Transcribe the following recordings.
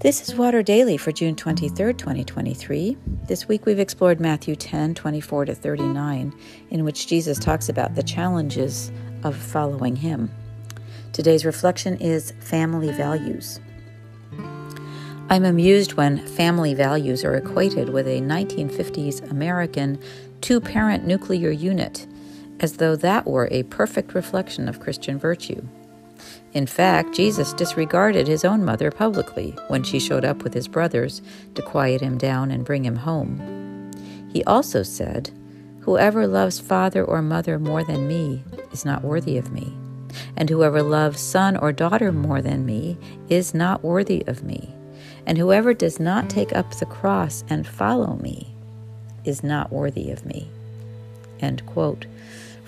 This is Water Daily for June 23rd, 2023. This week we've explored Matthew 10, 24 to 39, in which Jesus talks about the challenges of following him. Today's reflection is family values. I'm amused when family values are equated with a 1950s American two parent nuclear unit, as though that were a perfect reflection of Christian virtue. In fact, Jesus disregarded his own mother publicly when she showed up with his brothers to quiet him down and bring him home. He also said, Whoever loves father or mother more than me is not worthy of me, and whoever loves son or daughter more than me is not worthy of me, and whoever does not take up the cross and follow me is not worthy of me. End quote.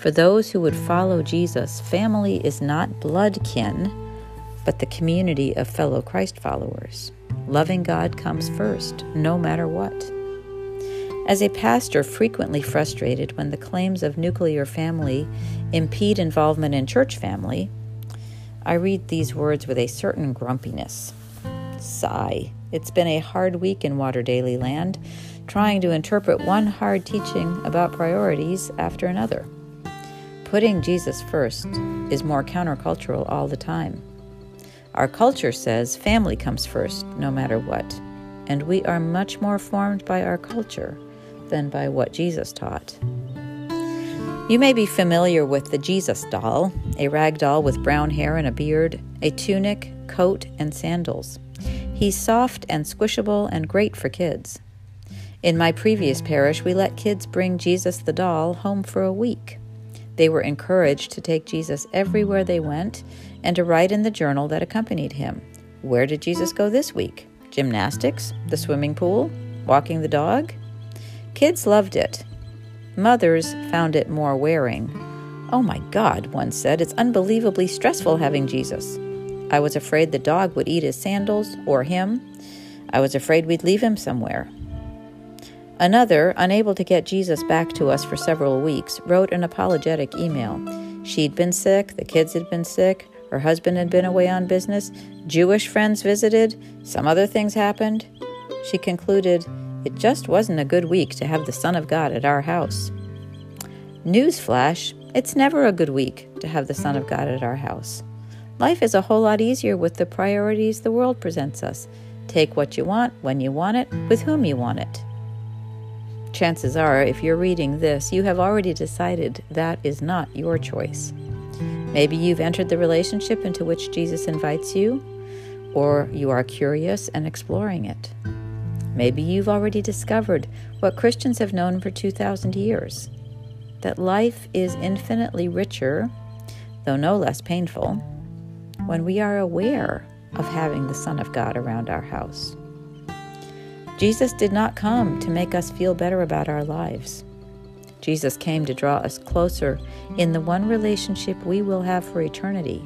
For those who would follow Jesus, family is not blood kin, but the community of fellow Christ followers. Loving God comes first, no matter what. As a pastor frequently frustrated when the claims of nuclear family impede involvement in church family, I read these words with a certain grumpiness. Sigh. It's been a hard week in Water Daily Land, trying to interpret one hard teaching about priorities after another. Putting Jesus first is more countercultural all the time. Our culture says family comes first, no matter what, and we are much more formed by our culture than by what Jesus taught. You may be familiar with the Jesus doll, a rag doll with brown hair and a beard, a tunic, coat, and sandals. He's soft and squishable and great for kids. In my previous parish, we let kids bring Jesus the doll home for a week. They were encouraged to take Jesus everywhere they went and to write in the journal that accompanied him. Where did Jesus go this week? Gymnastics? The swimming pool? Walking the dog? Kids loved it. Mothers found it more wearing. Oh my God, one said, it's unbelievably stressful having Jesus. I was afraid the dog would eat his sandals or him. I was afraid we'd leave him somewhere. Another, unable to get Jesus back to us for several weeks, wrote an apologetic email. She'd been sick, the kids had been sick, her husband had been away on business, Jewish friends visited, some other things happened. She concluded, It just wasn't a good week to have the Son of God at our house. Newsflash, it's never a good week to have the Son of God at our house. Life is a whole lot easier with the priorities the world presents us. Take what you want, when you want it, with whom you want it chances are, if you're reading this, you have already decided that is not your choice. Maybe you've entered the relationship into which Jesus invites you, or you are curious and exploring it. Maybe you've already discovered what Christians have known for 2,000 years that life is infinitely richer, though no less painful, when we are aware of having the Son of God around our house. Jesus did not come to make us feel better about our lives. Jesus came to draw us closer in the one relationship we will have for eternity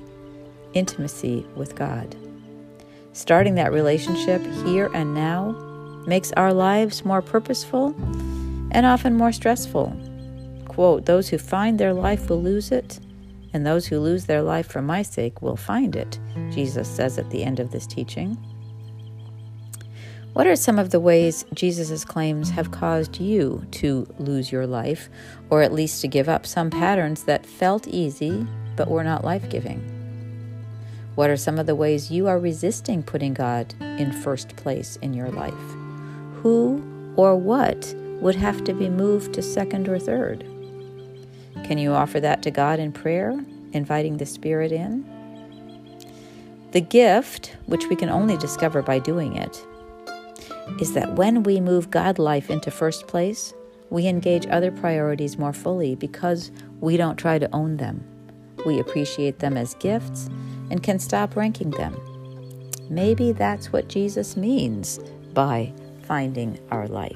intimacy with God. Starting that relationship here and now makes our lives more purposeful and often more stressful. Quote, Those who find their life will lose it, and those who lose their life for my sake will find it, Jesus says at the end of this teaching. What are some of the ways Jesus' claims have caused you to lose your life, or at least to give up some patterns that felt easy but were not life giving? What are some of the ways you are resisting putting God in first place in your life? Who or what would have to be moved to second or third? Can you offer that to God in prayer, inviting the Spirit in? The gift, which we can only discover by doing it, is that when we move God life into first place, we engage other priorities more fully because we don't try to own them. We appreciate them as gifts and can stop ranking them. Maybe that's what Jesus means by finding our life.